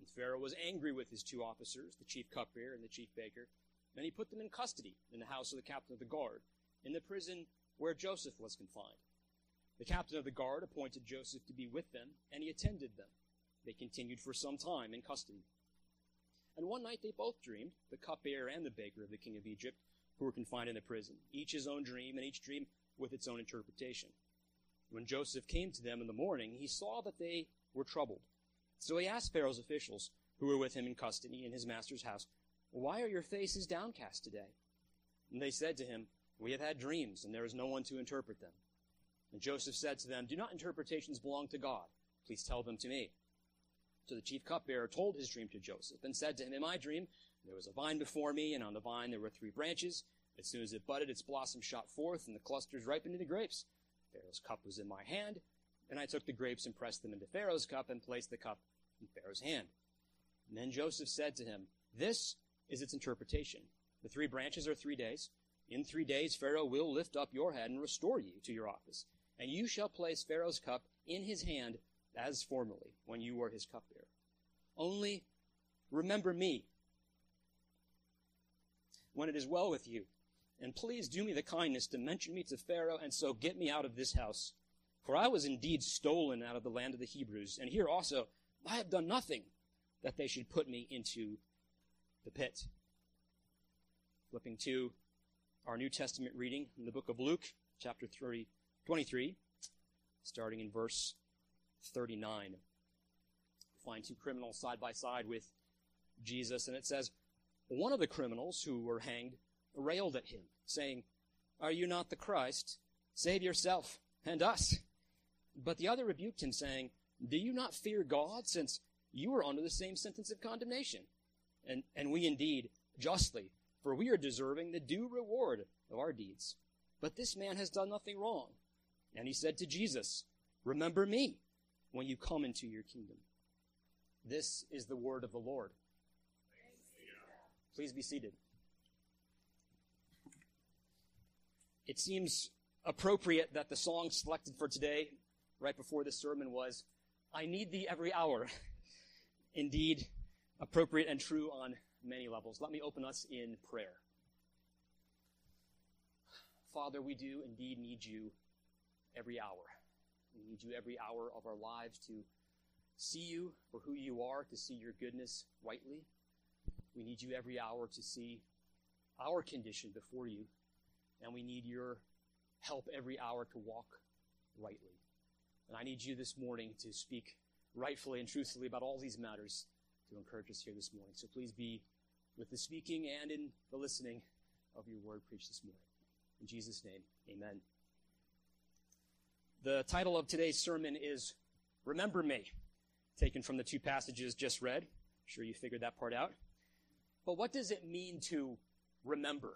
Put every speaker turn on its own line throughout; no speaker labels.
And Pharaoh was angry with his two officers, the chief cupbearer and the chief baker, and he put them in custody in the house of the captain of the guard, in the prison where Joseph was confined. The captain of the guard appointed Joseph to be with them, and he attended them. They continued for some time in custody. And one night they both dreamed, the cupbearer and the baker of the king of Egypt, who were confined in the prison, each his own dream, and each dream with its own interpretation. When Joseph came to them in the morning, he saw that they were troubled. So he asked Pharaoh's officials, who were with him in custody in his master's house, Why are your faces downcast today? And they said to him, We have had dreams, and there is no one to interpret them. And Joseph said to them, Do not interpretations belong to God? Please tell them to me. So the chief cupbearer told his dream to Joseph and said to him, In my dream, there was a vine before me, and on the vine there were three branches. As soon as it budded, its blossom shot forth, and the clusters ripened into grapes. Pharaoh's cup was in my hand, and I took the grapes and pressed them into Pharaoh's cup and placed the cup in Pharaoh's hand. And then Joseph said to him, This is its interpretation. The three branches are three days. In three days, Pharaoh will lift up your head and restore you to your office. And you shall place Pharaoh's cup in his hand as formerly when you were his cupbearer. Only remember me when it is well with you. And please do me the kindness to mention me to Pharaoh and so get me out of this house. For I was indeed stolen out of the land of the Hebrews. And here also, I have done nothing that they should put me into the pit. Flipping to our New Testament reading in the book of Luke, chapter 30, 23, starting in verse 39. Find two criminals side by side with Jesus, and it says, One of the criminals who were hanged railed at him, saying, Are you not the Christ? Save yourself and us. But the other rebuked him, saying, Do you not fear God, since you are under the same sentence of condemnation? And, and we indeed, justly, for we are deserving the due reward of our deeds. But this man has done nothing wrong. And he said to Jesus, Remember me when you come into your kingdom. This is the word of the Lord. Please be seated. It seems appropriate that the song selected for today, right before this sermon, was I Need Thee Every Hour. Indeed, appropriate and true on many levels. Let me open us in prayer. Father, we do indeed need you every hour. We need you every hour of our lives to see you for who you are, to see your goodness rightly. We need you every hour to see our condition before you, and we need your help every hour to walk rightly. And I need you this morning to speak rightfully and truthfully about all these matters to encourage us here this morning. So please be with the speaking and in the listening of your word preached this morning. In Jesus' name, amen. The title of today's sermon is Remember Me, taken from the two passages just read. I'm sure you figured that part out. But what does it mean to remember?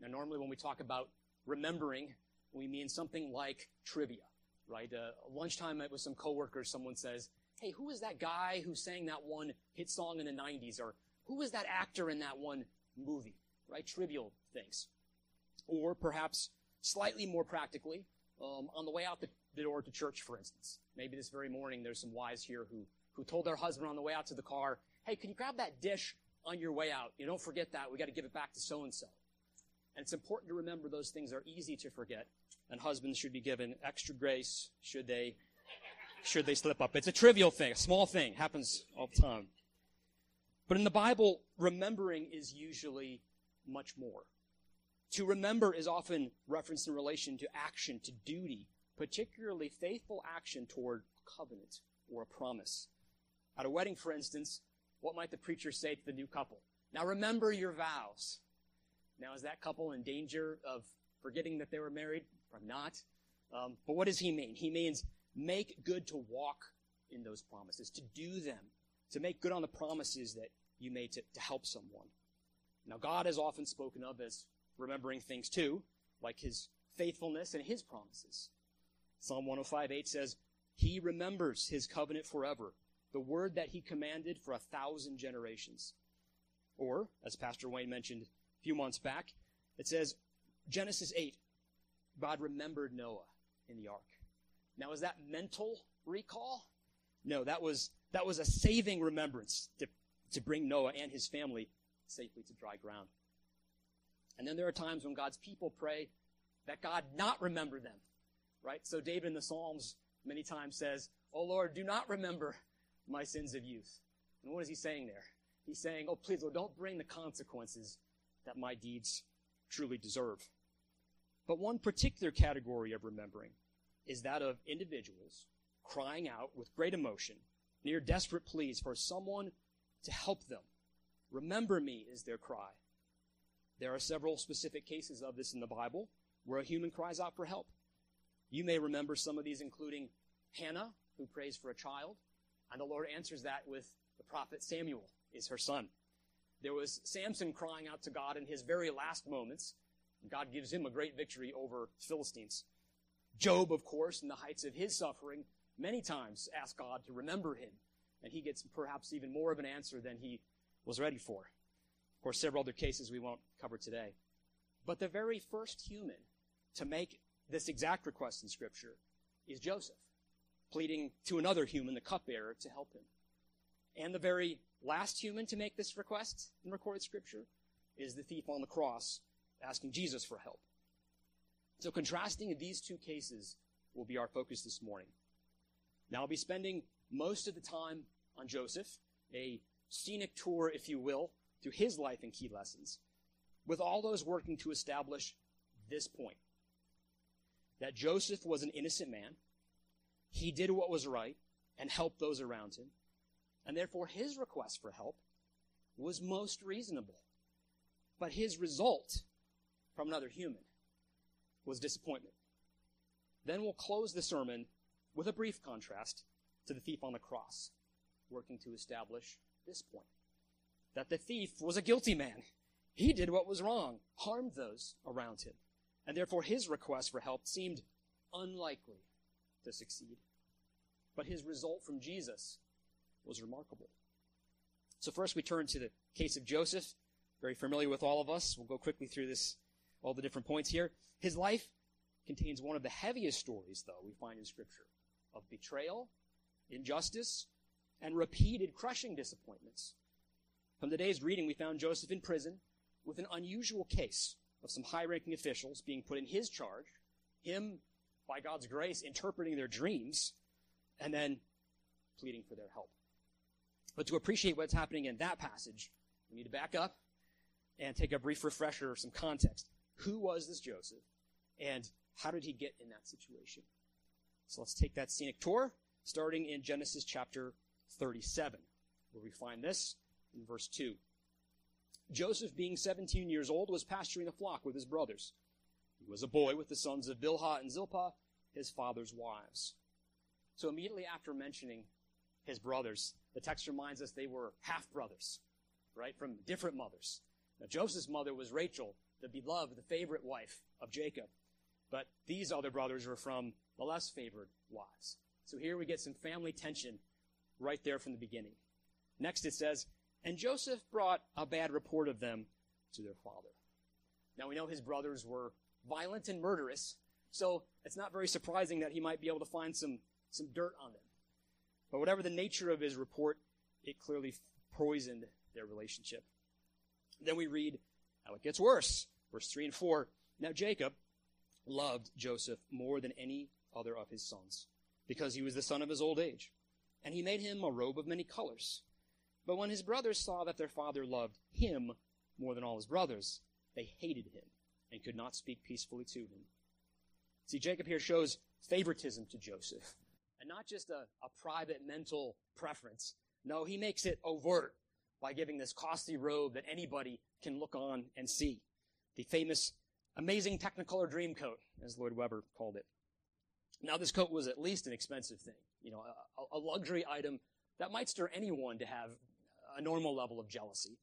Now, normally when we talk about remembering, we mean something like trivia, right? Uh, lunchtime with some coworkers, someone says, hey, who was that guy who sang that one hit song in the 90s? Or who was that actor in that one movie, right? Trivial things. Or perhaps slightly more practically, um, on the way out the, the door to church, for instance. Maybe this very morning there's some wives here who, who told their husband on the way out to the car, hey, can you grab that dish on your way out? You don't forget that. We got to give it back to so and so. And it's important to remember those things are easy to forget, and husbands should be given extra grace should they should they slip up. It's a trivial thing, a small thing, happens all the time. But in the Bible, remembering is usually much more. To remember is often referenced in relation to action, to duty, particularly faithful action toward covenant or a promise. At a wedding, for instance, what might the preacher say to the new couple? Now remember your vows. Now, is that couple in danger of forgetting that they were married? Or not. Um, but what does he mean? He means make good to walk in those promises, to do them, to make good on the promises that you made to, to help someone. Now, God is often spoken of as remembering things too, like his faithfulness and his promises. Psalm 105 8 says, He remembers his covenant forever, the word that he commanded for a thousand generations. Or, as Pastor Wayne mentioned a few months back, it says, Genesis 8, God remembered Noah in the ark. Now, is that mental recall? No, that was That was a saving remembrance to, to bring Noah and his family safely to dry ground. And then there are times when God's people pray that God not remember them, right? So David in the Psalms many times says, Oh Lord, do not remember my sins of youth. And what is he saying there? He's saying, Oh, please, Lord, don't bring the consequences that my deeds truly deserve. But one particular category of remembering is that of individuals crying out with great emotion, near desperate pleas for someone to help them. Remember me is their cry. There are several specific cases of this in the Bible where a human cries out for help. You may remember some of these, including Hannah, who prays for a child, and the Lord answers that with the prophet Samuel is her son. There was Samson crying out to God in his very last moments. God gives him a great victory over the Philistines. Job, of course, in the heights of his suffering, many times asked God to remember him, and he gets perhaps even more of an answer than he was ready for. Of course, several other cases we won't cover today. But the very first human to make this exact request in Scripture is Joseph, pleading to another human, the cupbearer, to help him. And the very last human to make this request in recorded Scripture is the thief on the cross asking Jesus for help. So contrasting these two cases will be our focus this morning. Now I'll be spending most of the time on Joseph, a scenic tour, if you will, through his life and key lessons, with all those working to establish this point that Joseph was an innocent man. He did what was right and helped those around him. And therefore, his request for help was most reasonable. But his result from another human was disappointment. Then we'll close the sermon with a brief contrast to the thief on the cross, working to establish this point that the thief was a guilty man. He did what was wrong, harmed those around him, and therefore his request for help seemed unlikely to succeed. But his result from Jesus was remarkable. So first we turn to the case of Joseph, very familiar with all of us. We'll go quickly through this, all the different points here. His life contains one of the heaviest stories, though, we find in Scripture of betrayal, injustice, and repeated crushing disappointments. From today's reading, we found Joseph in prison with an unusual case of some high ranking officials being put in his charge, him, by God's grace, interpreting their dreams, and then pleading for their help. But to appreciate what's happening in that passage, we need to back up and take a brief refresher, of some context. Who was this Joseph? And how did he get in that situation? So let's take that scenic tour, starting in Genesis chapter 37, where we find this in verse 2. Joseph, being 17 years old, was pasturing a flock with his brothers. He was a boy with the sons of Bilhah and Zilpah, his father's wives. So immediately after mentioning his brothers, the text reminds us they were half brothers, right? From different mothers. Now, Joseph's mother was Rachel, the beloved, the favorite wife of Jacob. But these other brothers were from the less favored wives. So here we get some family tension right there from the beginning. Next it says, And Joseph brought a bad report of them to their father. Now we know his brothers were violent and murderous, so it's not very surprising that he might be able to find some, some dirt on them. But whatever the nature of his report, it clearly poisoned their relationship. Then we read how it gets worse. Verse 3 and 4. Now Jacob loved Joseph more than any other of his sons, because he was the son of his old age. And he made him a robe of many colors. But when his brothers saw that their father loved him more than all his brothers, they hated him and could not speak peacefully to him. See, Jacob here shows favoritism to Joseph, and not just a, a private mental preference. No, he makes it overt by giving this costly robe that anybody can look on and see. The famous amazing Technicolor dream coat, as Lloyd Webber called it. Now, this coat was at least an expensive thing, you know, a, a luxury item that might stir anyone to have a normal level of jealousy.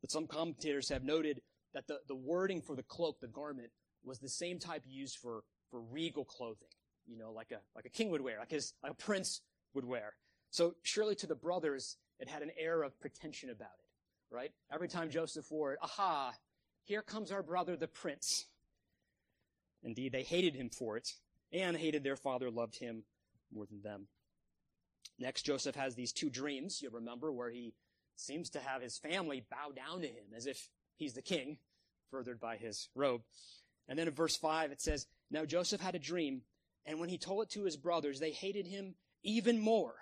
But some commentators have noted that the, the wording for the cloak, the garment, was the same type used for, for regal clothing, you know, like a, like a king would wear, like, his, like a prince would wear. So surely to the brothers, it had an air of pretension about it, right? Every time Joseph wore it, aha, here comes our brother the prince. Indeed, they hated him for it, and hated their father loved him more than them. Next, Joseph has these two dreams, you'll remember, where he seems to have his family bow down to him as if he's the king, furthered by his robe. And then in verse 5, it says, Now Joseph had a dream, and when he told it to his brothers, they hated him even more.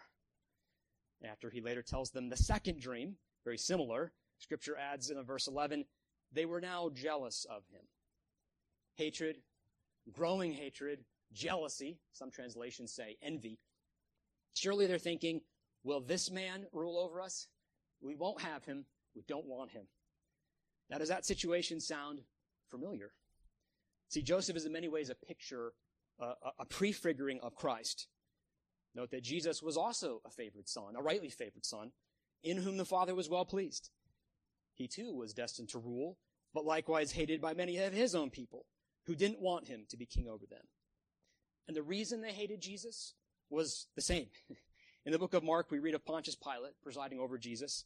After he later tells them the second dream, very similar, scripture adds in verse 11, they were now jealous of him. Hatred, growing hatred, jealousy, some translations say envy. Surely they're thinking, will this man rule over us? We won't have him. We don't want him. Now, does that situation sound familiar? See, Joseph is in many ways a picture, a prefiguring of Christ. Note that Jesus was also a favored son, a rightly favored son, in whom the Father was well pleased. He too was destined to rule, but likewise hated by many of his own people who didn't want him to be king over them. And the reason they hated Jesus was the same. In the book of Mark, we read of Pontius Pilate presiding over Jesus.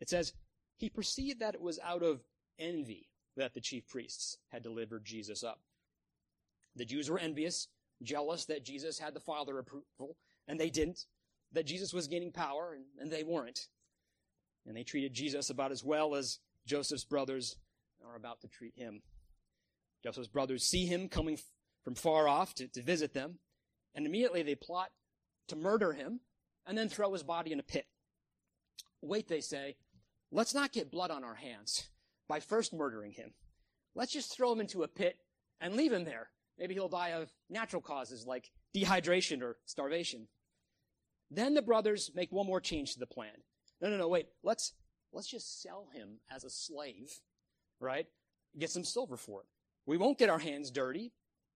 It says, he perceived that it was out of envy that the chief priests had delivered Jesus up. The Jews were envious, jealous that Jesus had the Father approval, and they didn't, that Jesus was gaining power, and, and they weren't. And they treated Jesus about as well as Joseph's brothers are about to treat him. Joseph's brothers see him coming from far off to, to visit them, and immediately they plot to murder him and then throw his body in a pit. Wait, they say, let's not get blood on our hands by first murdering him. Let's just throw him into a pit and leave him there. Maybe he'll die of natural causes like dehydration or starvation. Then the brothers make one more change to the plan. No, no, no, wait. Let's, let's just sell him as a slave, right? Get some silver for it. We won't get our hands dirty,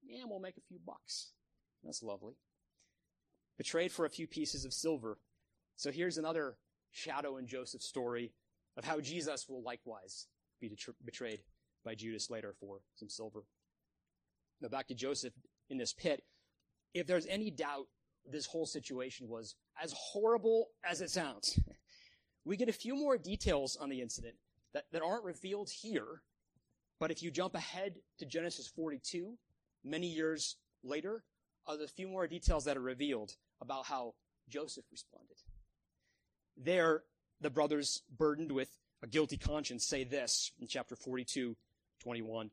and we'll make a few bucks. That's lovely. Betrayed for a few pieces of silver. So here's another shadow in Joseph's story of how Jesus will likewise be betrayed by Judas later for some silver. Now back to Joseph in this pit. If there's any doubt this whole situation was as horrible as it sounds, we get a few more details on the incident that, that aren't revealed here. But if you jump ahead to Genesis 42, many years later, are a few more details that are revealed about how Joseph responded. There, the brothers, burdened with a guilty conscience, say this in chapter 42, 21.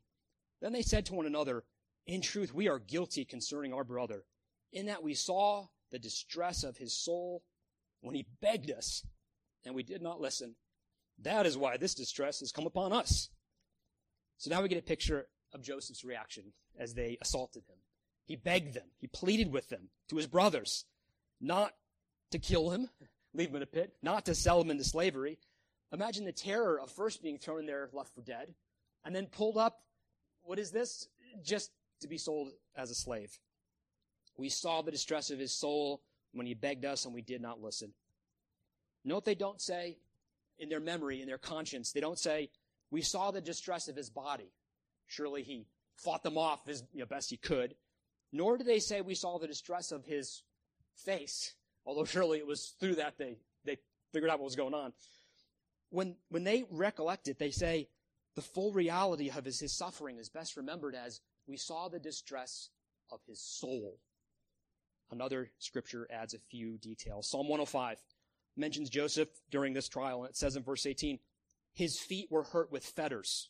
Then they said to one another, In truth, we are guilty concerning our brother, in that we saw the distress of his soul when he begged us, and we did not listen. That is why this distress has come upon us. So now we get a picture of Joseph's reaction as they assaulted him. He begged them, he pleaded with them, to his brothers, not to kill him, leave him in a pit, not to sell him into slavery. Imagine the terror of first being thrown there, left for dead, and then pulled up, what is this? Just to be sold as a slave. We saw the distress of his soul when he begged us and we did not listen. Note they don't say in their memory, in their conscience, they don't say, we saw the distress of his body. Surely he fought them off as you know, best he could. Nor do they say we saw the distress of his face, although surely it was through that they, they figured out what was going on. When, when they recollect it, they say the full reality of his, his suffering is best remembered as we saw the distress of his soul. Another scripture adds a few details. Psalm 105 mentions Joseph during this trial, and it says in verse 18, his feet were hurt with fetters,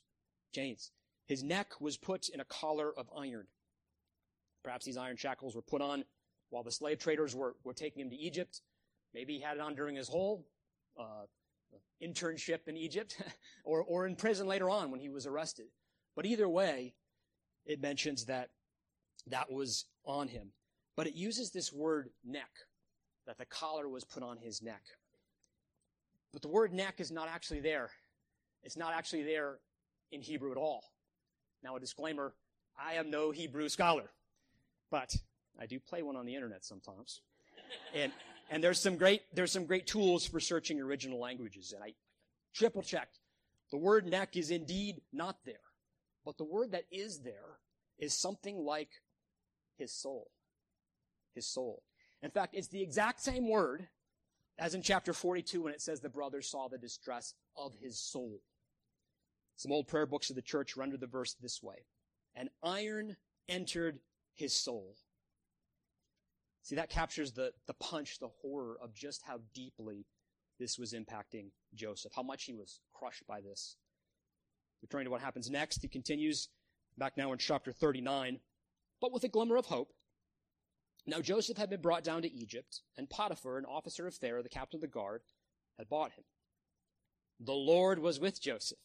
chains. His neck was put in a collar of iron. Perhaps these iron shackles were put on while the slave traders were, were taking him to Egypt. Maybe he had it on during his whole uh, internship in Egypt or, or in prison later on when he was arrested. But either way, it mentions that that was on him. But it uses this word neck, that the collar was put on his neck. But the word neck is not actually there. It's not actually there in Hebrew at all. Now, a disclaimer I am no Hebrew scholar, but I do play one on the internet sometimes. and, and there's some great, there's some great tools for searching original languages. And I triple checked. The word neck is indeed not there. But the word that is there is something like his soul. His soul. In fact, it's the exact same word as in chapter 42 when it says the brothers saw the distress of his soul. Some old prayer books of the church render the verse this way. An iron entered his soul. See, that captures the, the punch, the horror of just how deeply this was impacting Joseph, how much he was crushed by this. Returning to what happens next, he continues back now in chapter 39, but with a glimmer of hope. Now Joseph had been brought down to Egypt, and Potiphar, an officer of Pharaoh, the captain of the guard, had bought him. The Lord was with Joseph,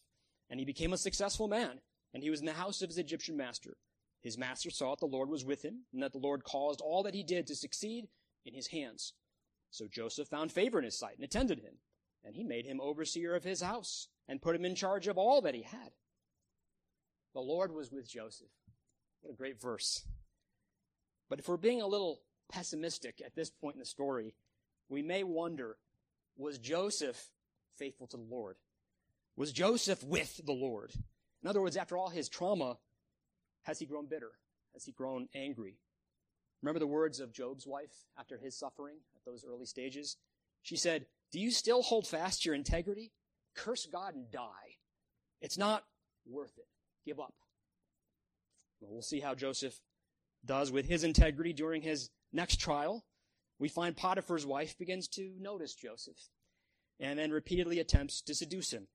and he became a successful man, and he was in the house of his Egyptian master. His master saw that the Lord was with him, and that the Lord caused all that he did to succeed in his hands. So Joseph found favor in his sight and attended him, and he made him overseer of his house, and put him in charge of all that he had. The Lord was with Joseph. What a great verse. But if we're being a little pessimistic at this point in the story, we may wonder was Joseph faithful to the Lord? Was Joseph with the Lord? In other words, after all his trauma, has he grown bitter? Has he grown angry? Remember the words of Job's wife after his suffering at those early stages? She said, Do you still hold fast your integrity? Curse God and die. It's not worth it. Give up. Well, we'll see how Joseph does with his integrity during his next trial. We find Potiphar's wife begins to notice Joseph and then repeatedly attempts to seduce him.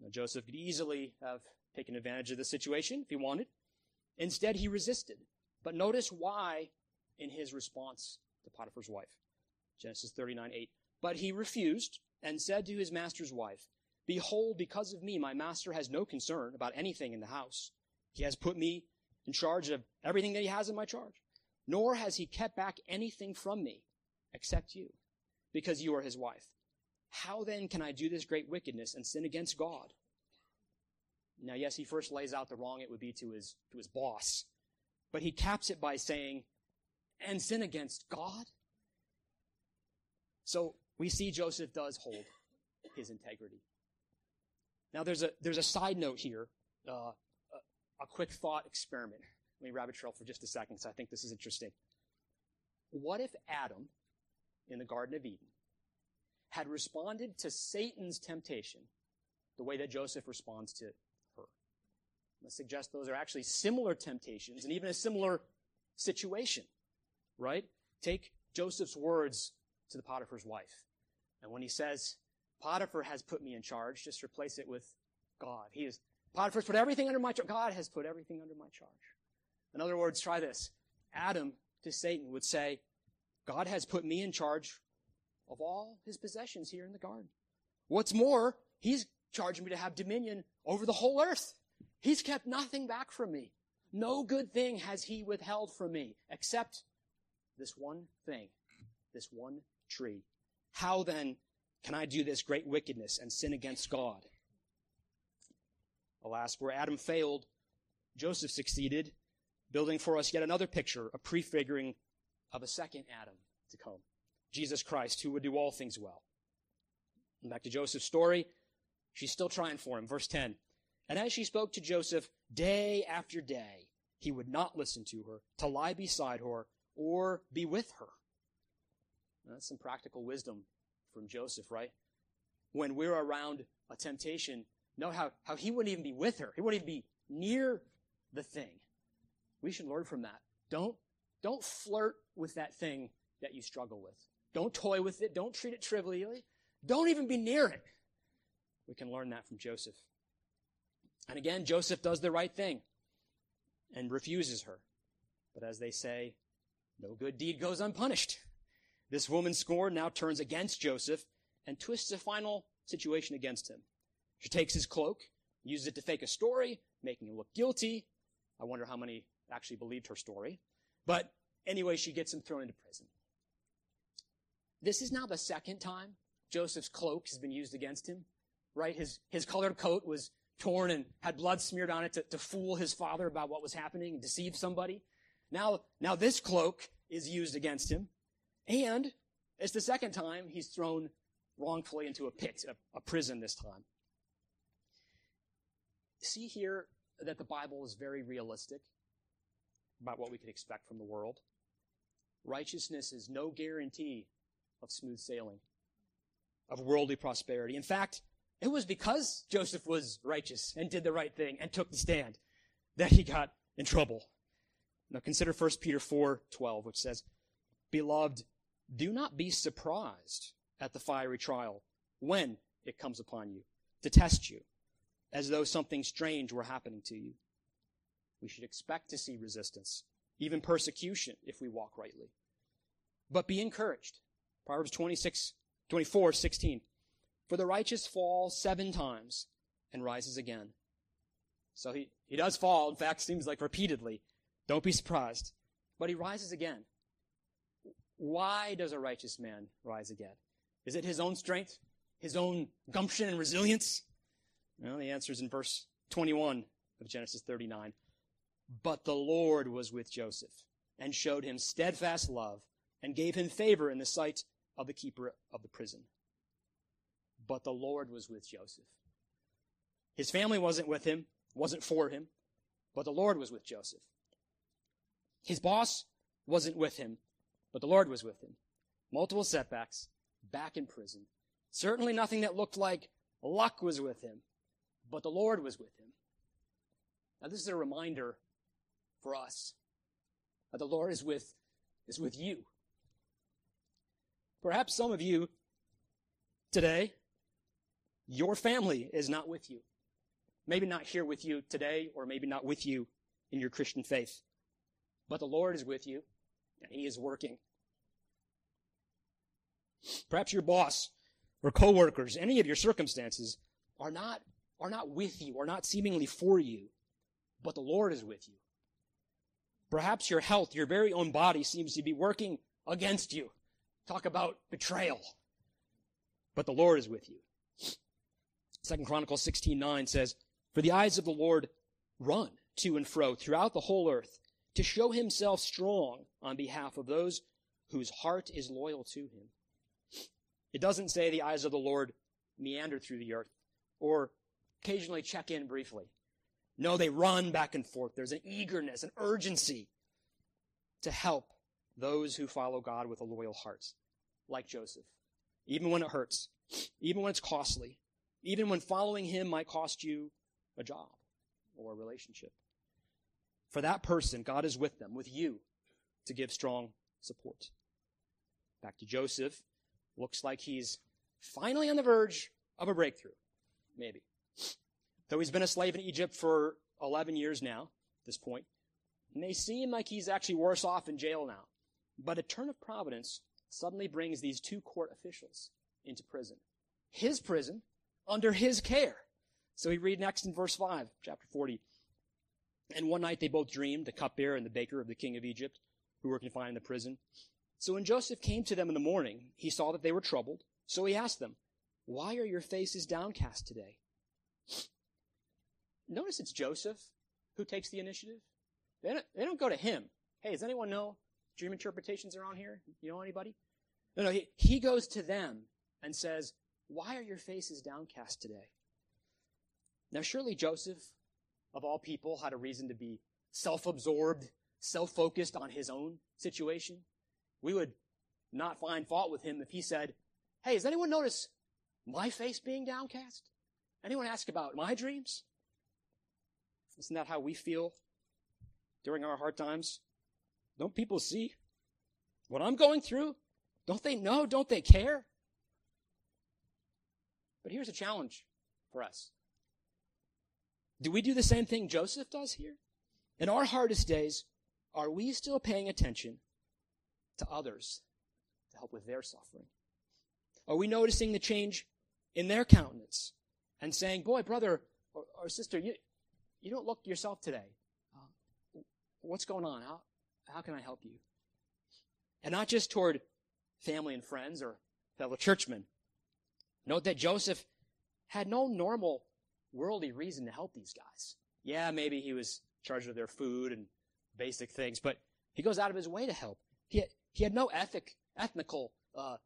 Now, Joseph could easily have taken advantage of the situation if he wanted. Instead, he resisted. But notice why in his response to Potiphar's wife. Genesis 39 8. But he refused and said to his master's wife, Behold, because of me, my master has no concern about anything in the house. He has put me in charge of everything that he has in my charge. Nor has he kept back anything from me except you, because you are his wife. How then can I do this great wickedness and sin against God? Now, yes, he first lays out the wrong it would be to his, to his boss, but he caps it by saying, and sin against God? So we see Joseph does hold his integrity. Now, there's a, there's a side note here, uh, a, quick thought experiment. Let me rabbit trail for just a second because I think this is interesting. What if Adam in the Garden of Eden had responded to Satan's temptation the way that Joseph responds to her. I suggest those are actually similar temptations and even a similar situation, right? Take Joseph's words to the Potiphar's wife. And when he says, Potiphar has put me in charge, just replace it with God. He is, Potiphar's put everything under my charge. God has put everything under my charge. In other words, try this. Adam to Satan would say, God has put me in charge of all his possessions here in the garden. What's more, he's charged me to have dominion over the whole earth. He's kept nothing back from me. No good thing has he withheld from me except this one thing, this one tree. How then can I do this great wickedness and sin against God? Alas, where Adam failed, Joseph succeeded, building for us yet another picture, a prefiguring of a second Adam to come. Jesus Christ, who would do all things well. And back to Joseph's story. She's still trying for him. Verse 10. And as she spoke to Joseph day after day, he would not listen to her, to lie beside her, or be with her. That's some practical wisdom from Joseph, right? When we're around a temptation, know how, how he wouldn't even be with her. He wouldn't even be near the thing. We should learn from that. Don't, don't flirt with that thing that you struggle with. Don't toy with it. Don't treat it trivially. Don't even be near it. We can learn that from Joseph. And again, Joseph does the right thing and refuses her. But as they say, no good deed goes unpunished. This woman's scorn now turns against Joseph and twists the final situation against him. She takes his cloak, uses it to fake a story, making him look guilty. I wonder how many actually believed her story. But anyway, she gets him thrown into prison. This is now the second time Joseph's cloak has been used against him, right? His, his colored coat was torn and had blood smeared on it to, to fool his father about what was happening and deceive somebody. Now, now this cloak is used against him. And it's the second time he's thrown wrongfully into a pit, a, a prison this time. See here that the Bible is very realistic about what we could expect from the world. Righteousness is no guarantee of smooth sailing, of worldly prosperity. In fact, it was because Joseph was righteous and did the right thing and took the stand that he got in trouble. Now consider 1 Peter 4 12, which says, Beloved, do not be surprised at the fiery trial when it comes upon you to test you, as though something strange were happening to you. We should expect to see resistance, even persecution, if we walk rightly. But be encouraged. Proverbs 26, 24, 16. For the righteous falls seven times and rises again. So he, he does fall, in fact, seems like repeatedly. Don't be surprised. But he rises again. Why does a righteous man rise again? Is it his own strength? His own gumption and resilience? Well, the answer is in verse 21 of Genesis 39. But the Lord was with Joseph and showed him steadfast love and gave him favor in the sight of the keeper of the prison. But the Lord was with Joseph. His family wasn't with him, wasn't for him, but the Lord was with Joseph. His boss wasn't with him, but the Lord was with him. Multiple setbacks, back in prison. Certainly nothing that looked like luck was with him, but the Lord was with him. Now this is a reminder for us that the Lord is with, is with you. Perhaps some of you today, your family is not with you. Maybe not here with you today, or maybe not with you in your Christian faith. But the Lord is with you, and He is working. Perhaps your boss or coworkers, any of your circumstances are not, are not with you, are not seemingly for you, but the Lord is with you. Perhaps your health, your very own body seems to be working against you. Talk about betrayal. But the Lord is with you. Second Chronicles 16:9 says, "For the eyes of the Lord run to and fro throughout the whole earth to show himself strong on behalf of those whose heart is loyal to him." It doesn't say the eyes of the Lord meander through the earth or occasionally check in briefly. No, they run back and forth. There's an eagerness, an urgency to help those who follow God with a loyal heart, like Joseph. Even when it hurts, even when it's costly, even when following him might cost you a job or a relationship. For that person, God is with them, with you, to give strong support. Back to Joseph. Looks like he's finally on the verge of a breakthrough. Maybe. Though he's been a slave in Egypt for 11 years now, at this point, may seem like he's actually worse off in jail now. But a turn of providence suddenly brings these two court officials into prison. His prison, under his care. So we read next in verse 5, chapter 40. And one night they both dreamed, the cupbearer and the baker of the king of Egypt, who were confined in the prison. So when Joseph came to them in the morning, he saw that they were troubled. So he asked them, Why are your faces downcast today? Notice it's Joseph who takes the initiative. They don't, they don't go to him. Hey, does anyone know dream interpretations around here? You know anybody? No, no, he, he goes to them and says, Why are your faces downcast today? Now, surely Joseph, of all people, had a reason to be self absorbed, self focused on his own situation we would not find fault with him if he said, Hey, has anyone noticed my face being downcast? Anyone ask about my dreams? Isn't that how we feel during our hard times? Don't people see what I'm going through? Don't they know? Don't they care? But here's a challenge for us. Do we do the same thing Joseph does here? In our hardest days, are we still paying attention to others to help with their suffering? Are we noticing the change in their countenance and saying, boy, brother or, or sister, you, you don't look yourself today. Uh, what's going on? How, how can I help you? And not just toward family and friends or fellow churchmen. Note that Joseph had no normal worldly reason to help these guys. Yeah, maybe he was charged with their food and basic things, but he goes out of his way to help. He, he had no ethic, ethnical uh, uh,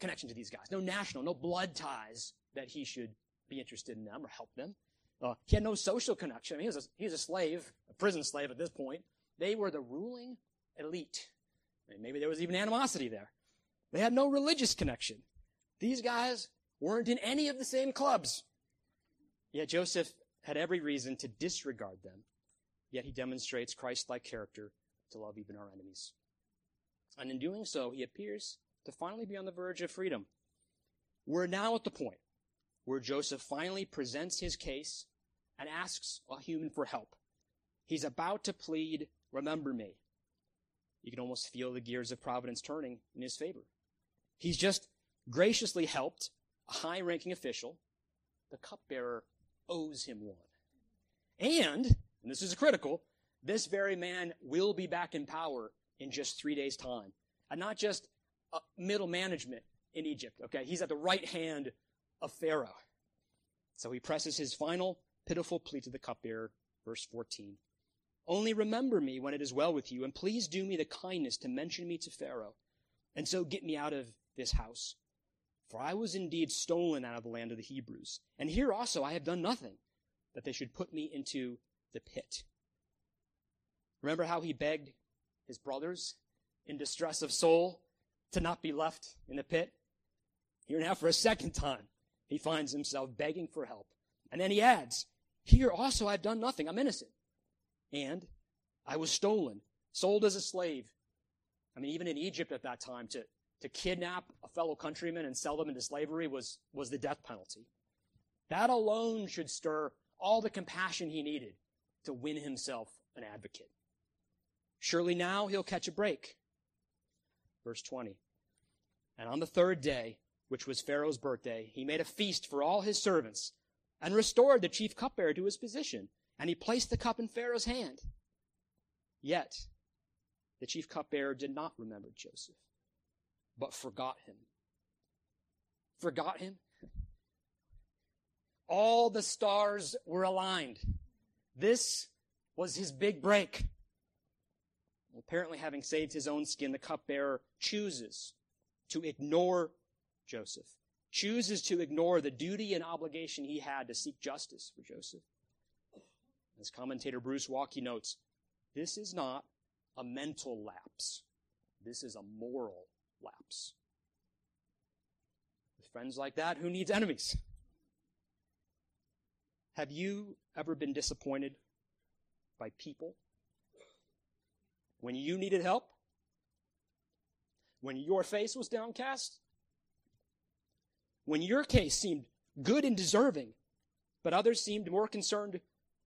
connection to these guys, no national, no blood ties that he should be interested in them or help them. Uh, he had no social connection. I mean, he was, a, he was a slave, a prison slave at this point. They were the ruling elite. I mean, maybe there was even animosity there. They had no religious connection. These guys weren't in any of the same clubs. Yet Joseph had every reason to disregard them. Yet he demonstrates Christ-like character to love even our enemies. And in doing so, he appears to finally be on the verge of freedom. We're now at the point where Joseph finally presents his case and asks a human for help. He's about to plead, Remember me. You can almost feel the gears of providence turning in his favor. He's just graciously helped a high ranking official. The cupbearer owes him one. And, and this is critical, this very man will be back in power in just three days' time. And not just uh, middle management in Egypt, okay? He's at the right hand of Pharaoh. So he presses his final pitiful plea to the cupbearer, verse 14. Only remember me when it is well with you, and please do me the kindness to mention me to Pharaoh, and so get me out of this house. For I was indeed stolen out of the land of the Hebrews, and here also I have done nothing, that they should put me into the pit. Remember how he begged his brothers in distress of soul to not be left in the pit? Here now, for a second time, he finds himself begging for help. And then he adds, Here also I've done nothing. I'm innocent. And I was stolen, sold as a slave. I mean, even in Egypt at that time, to, to kidnap a fellow countryman and sell them into slavery was, was the death penalty. That alone should stir all the compassion he needed to win himself an advocate. Surely now he'll catch a break. Verse 20. And on the third day, which was Pharaoh's birthday, he made a feast for all his servants and restored the chief cupbearer to his position. And he placed the cup in Pharaoh's hand. Yet, the chief cupbearer did not remember Joseph, but forgot him. Forgot him? All the stars were aligned. This was his big break. Apparently, having saved his own skin, the cupbearer chooses to ignore Joseph, chooses to ignore the duty and obligation he had to seek justice for Joseph. As commentator Bruce Waltke notes, this is not a mental lapse. This is a moral lapse. With friends like that, who needs enemies? Have you ever been disappointed by people when you needed help? When your face was downcast? When your case seemed good and deserving, but others seemed more concerned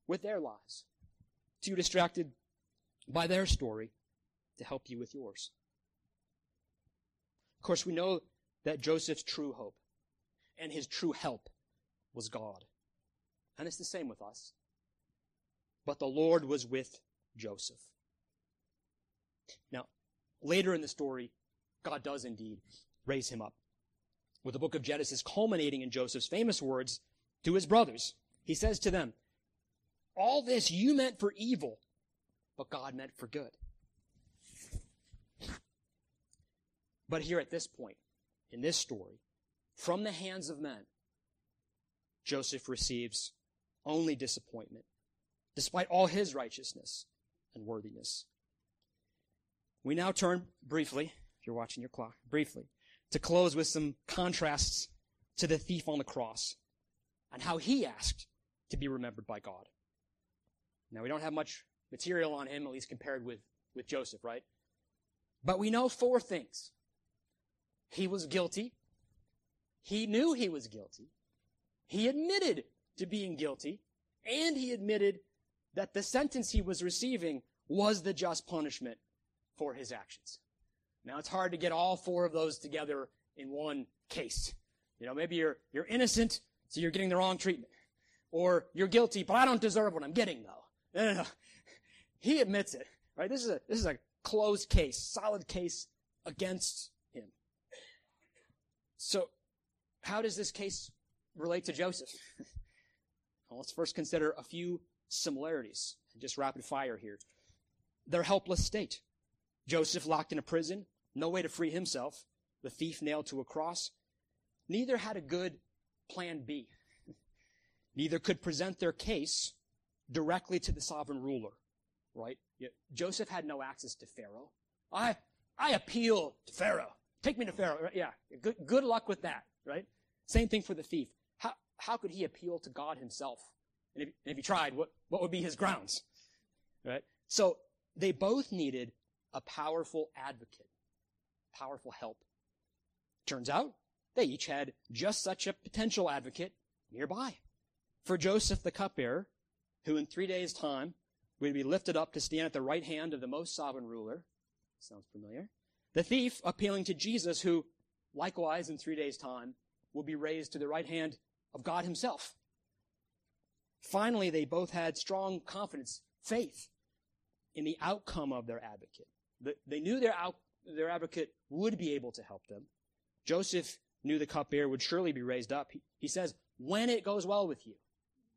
with their lives, too distracted by their story to help you with yours. Of course, we know that Joseph's true hope and his true help was God. And it's the same with us. But the Lord was with Joseph. Now, later in the story, God does indeed raise him up. With the book of Genesis culminating in Joseph's famous words to his brothers. He says to them, All this you meant for evil, but God meant for good. But here at this point, in this story, from the hands of men, Joseph receives only disappointment, despite all his righteousness and worthiness. We now turn briefly, if you're watching your clock, briefly, to close with some contrasts to the thief on the cross and how he asked to be remembered by God. Now, we don't have much material on him, at least compared with, with Joseph, right? But we know four things. He was guilty. He knew he was guilty. He admitted to being guilty, and he admitted that the sentence he was receiving was the just punishment for his actions. Now it's hard to get all four of those together in one case. You know, maybe you're, you're innocent, so you're getting the wrong treatment. Or you're guilty, but I don't deserve what I'm getting though. No, no, no. He admits it, right? This is a, this is a closed case, solid case against him. So, how does this case relate to Joseph? well, let's first consider a few similarities. Just rapid fire here. Their helpless state. Joseph locked in a prison, no way to free himself, the thief nailed to a cross. Neither had a good plan B. Neither could present their case directly to the sovereign ruler, right? Joseph had no access to Pharaoh. I, I appeal to Pharaoh. Take me to Pharaoh. Yeah, good, good luck with that, right? Same thing for the thief. How, how could he appeal to God himself? And if, and if he tried, what, what would be his grounds? Right? So they both needed a powerful advocate powerful help. Turns out they each had just such a potential advocate nearby. For Joseph the cupbearer, who in three days' time would be lifted up to stand at the right hand of the most sovereign ruler. Sounds familiar. The thief appealing to Jesus, who likewise in three days' time will be raised to the right hand of God himself. Finally, they both had strong confidence, faith in the outcome of their advocate. They knew their, their advocate would be able to help them. Joseph knew the cupbearer would surely be raised up. He, he says, when it goes well with you,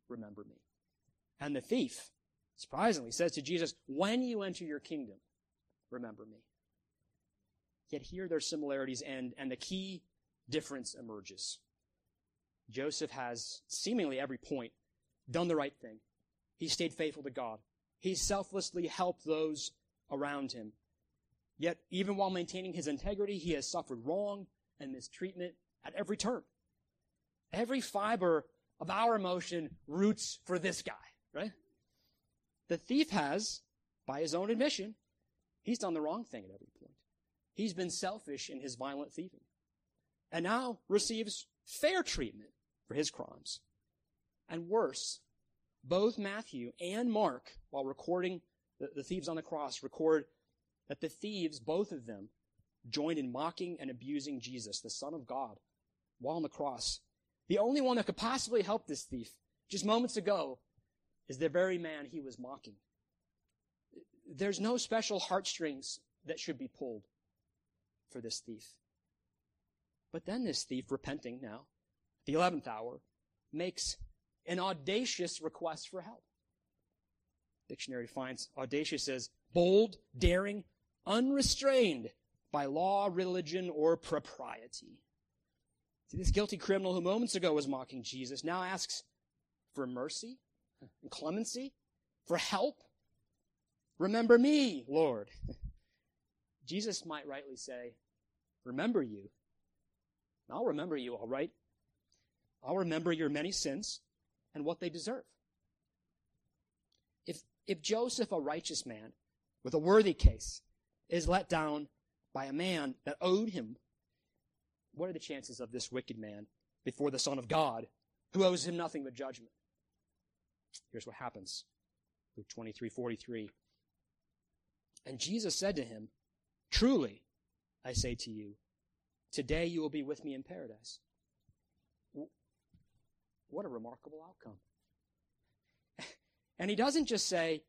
remember me. And the thief, surprisingly, says to Jesus, when you enter your kingdom, remember me. Yet here their similarities end, and the key difference emerges. Joseph has seemingly every point done the right thing. He stayed faithful to God. He selflessly helped those around him. Yet, even while maintaining his integrity, he has suffered wrong and mistreatment at every turn. Every fiber of our emotion roots for this guy, right? The thief has, by his own admission, he's done the wrong thing at every point. He's been selfish in his violent thieving and now receives fair treatment for his crimes. And worse, both Matthew and Mark, while recording the, the thieves on the cross, record that the thieves, both of them, joined in mocking and abusing Jesus, the Son of God, while on the cross. The only one that could possibly help this thief, just moments ago, is the very man he was mocking. There's no special heartstrings that should be pulled for this thief. But then this thief, repenting now, at the 11th hour, makes an audacious request for help. Dictionary finds audacious as bold, daring, unrestrained by law, religion, or propriety. See, this guilty criminal who moments ago was mocking Jesus now asks for mercy and clemency, for help. Remember me, Lord. Jesus might rightly say, Remember you. I'll remember you, all right. I'll remember your many sins and what they deserve. If, if Joseph, a righteous man with a worthy case, is let down by a man that owed him, what are the chances of this wicked man before the Son of God who owes him nothing but judgment? Here's what happens. Luke 23, 43. And Jesus said to him, Truly, I say to you, today you will be with me in paradise. What a remarkable outcome. And he doesn't just say,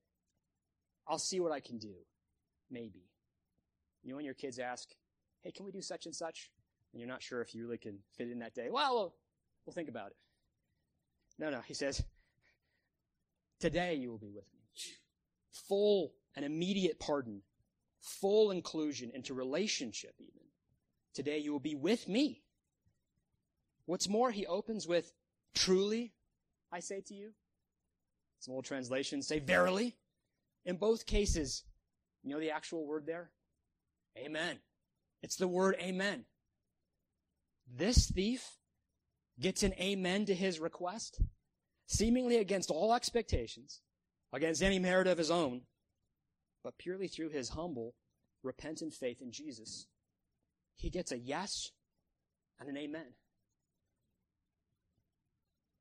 I'll see what I can do. Maybe. You know, when your kids ask, hey, can we do such and such? And you're not sure if you really can fit in that day. Well, we'll, we'll think about it. No, no. He says, today you will be with me. Full and immediate pardon. Full inclusion into relationship even. Today you will be with me. What's more, he opens with, truly, I say to you. Some old translations say verily. In both cases, you know the actual word there? Amen. It's the word amen. This thief gets an amen to his request, seemingly against all expectations, against any merit of his own, but purely through his humble, repentant faith in Jesus. He gets a yes and an amen.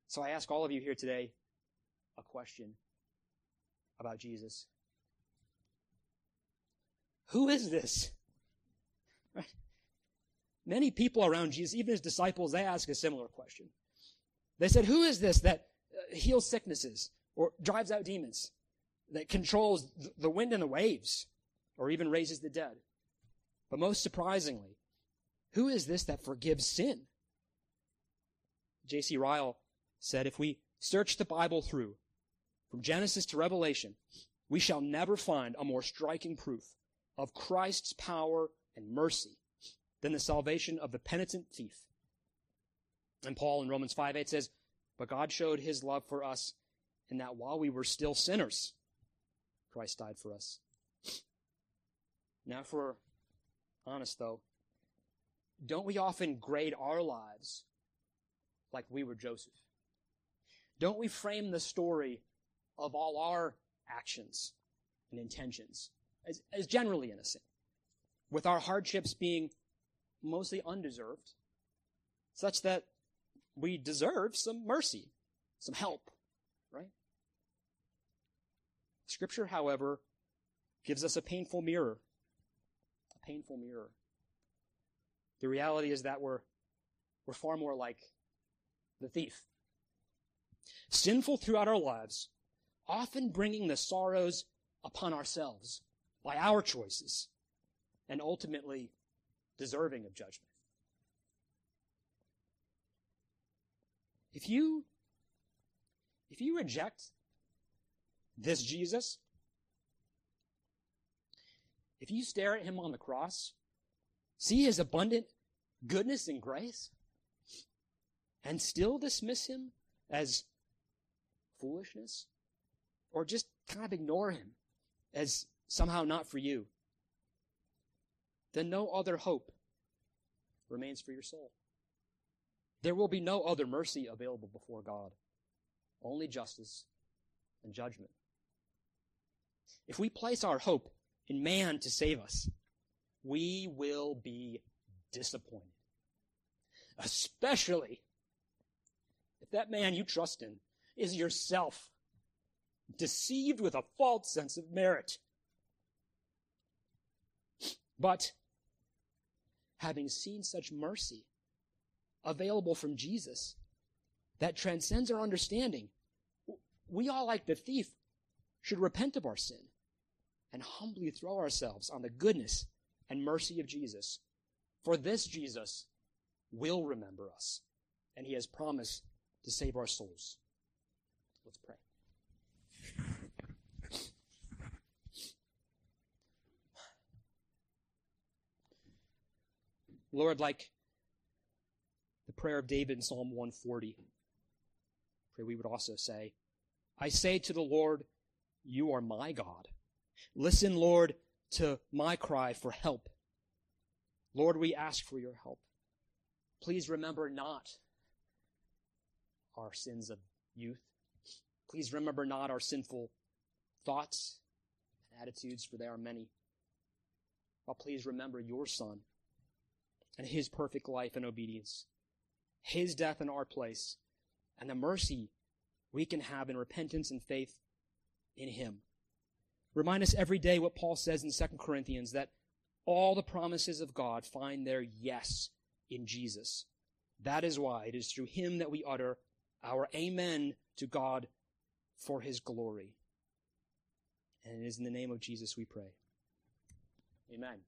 So I ask all of you here today a question about Jesus. Who is this? Many people around Jesus, even his disciples, they ask a similar question. They said, Who is this that uh, heals sicknesses or drives out demons, that controls the wind and the waves, or even raises the dead? But most surprisingly, who is this that forgives sin? J.C. Ryle said, If we search the Bible through, from Genesis to Revelation, we shall never find a more striking proof of Christ's power and mercy than the salvation of the penitent thief. And Paul in Romans 5 8 says, But God showed his love for us in that while we were still sinners, Christ died for us. Now, if we're honest though, don't we often grade our lives like we were Joseph? Don't we frame the story of all our actions and intentions as, as generally innocent, with our hardships being mostly undeserved, such that we deserve some mercy, some help, right? Scripture, however, gives us a painful mirror. A painful mirror. The reality is that we're, we're far more like the thief. Sinful throughout our lives, often bringing the sorrows upon ourselves by our choices, and ultimately deserving of judgment. If you, if you reject this Jesus, if you stare at him on the cross, see his abundant goodness and grace, and still dismiss him as foolishness, or just kind of ignore him as somehow not for you, then no other hope remains for your soul. There will be no other mercy available before God, only justice and judgment. If we place our hope in man to save us, we will be disappointed. Especially if that man you trust in is yourself, deceived with a false sense of merit. But having seen such mercy available from Jesus that transcends our understanding, we all, like the thief, should repent of our sin and humbly throw ourselves on the goodness and mercy of Jesus. For this Jesus will remember us, and he has promised to save our souls. Let's pray. Lord, like the prayer of David in Psalm 140, pray we would also say, I say to the Lord, You are my God. Listen, Lord, to my cry for help. Lord, we ask for your help. Please remember not our sins of youth. Please remember not our sinful thoughts and attitudes, for they are many. But please remember your Son and his perfect life and obedience, his death in our place, and the mercy we can have in repentance and faith in him. Remind us every day what Paul says in 2 Corinthians that all the promises of God find their yes in Jesus. That is why it is through him that we utter our amen to God for his glory. And it is in the name of Jesus we pray. Amen.